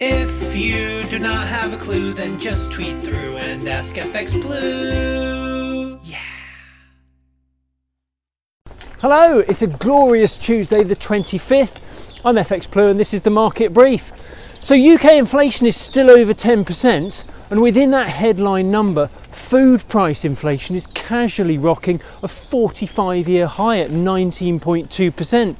If you do not have a clue, then just tweet through and ask FX Blue. Yeah. Hello, it's a glorious Tuesday, the 25th. I'm FX Blue and this is the market brief. So, UK inflation is still over 10%, and within that headline number, food price inflation is casually rocking a 45 year high at 19.2%.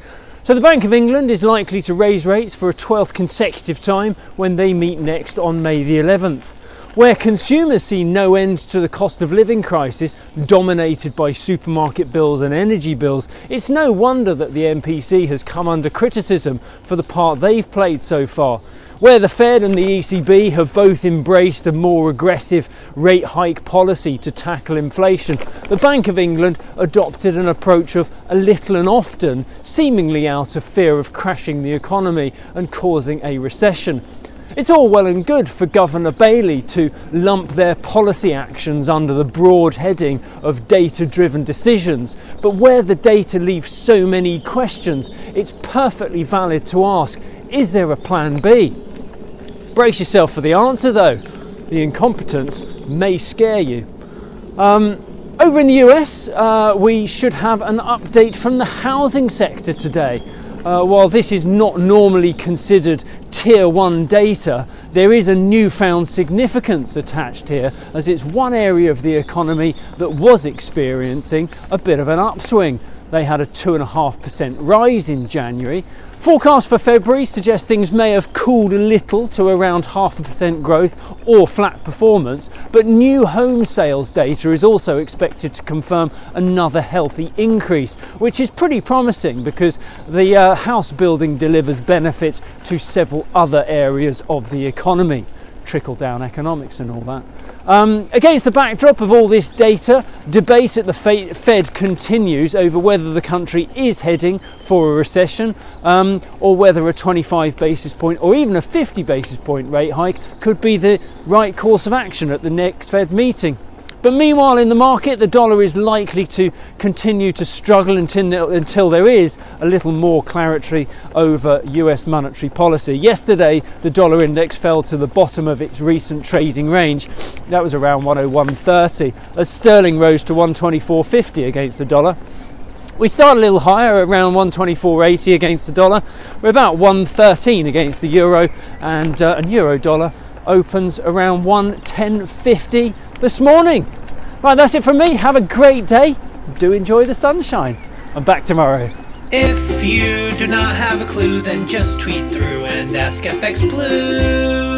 So the Bank of England is likely to raise rates for a 12th consecutive time when they meet next on May the 11th. Where consumers see no end to the cost of living crisis dominated by supermarket bills and energy bills, it's no wonder that the MPC has come under criticism for the part they've played so far where the Fed and the ECB have both embraced a more aggressive rate hike policy to tackle inflation, the Bank of England adopted an approach of a little and often, seemingly out of fear of crashing the economy and causing a recession. It's all well and good for Governor Bailey to lump their policy actions under the broad heading of data driven decisions, but where the data leaves so many questions, it's perfectly valid to ask is there a plan B? Brace yourself for the answer though. The incompetence may scare you. Um, over in the US, uh, we should have an update from the housing sector today. Uh, while this is not normally considered tier one data, there is a newfound significance attached here as it's one area of the economy that was experiencing a bit of an upswing. They had a 2.5% rise in January, Forecast for February suggests things may have cooled a little to around half a percent growth or flat performance, but new home sales data is also expected to confirm another healthy increase, which is pretty promising because the uh, house building delivers benefit to several other areas of the economy trickle down economics and all that. Um, against the backdrop of all this data, debate at the Fed continues over whether the country is heading for a recession um, or whether a 25 basis point or even a 50 basis point rate hike could be the right course of action at the next Fed meeting. But meanwhile, in the market, the dollar is likely to continue to struggle until, there is a little more clarity over US monetary policy. Yesterday, the dollar index fell to the bottom of its recent trading range. That was around 101.30, as sterling rose to 124.50 against the dollar. We start a little higher, around 124.80 against the dollar. We're about 113 against the euro, and uh, a euro dollar opens around 110.50 this morning. Right, that's it from me. Have a great day. Do enjoy the sunshine. I'm back tomorrow. If you do not have a clue, then just tweet through and ask FX Blue.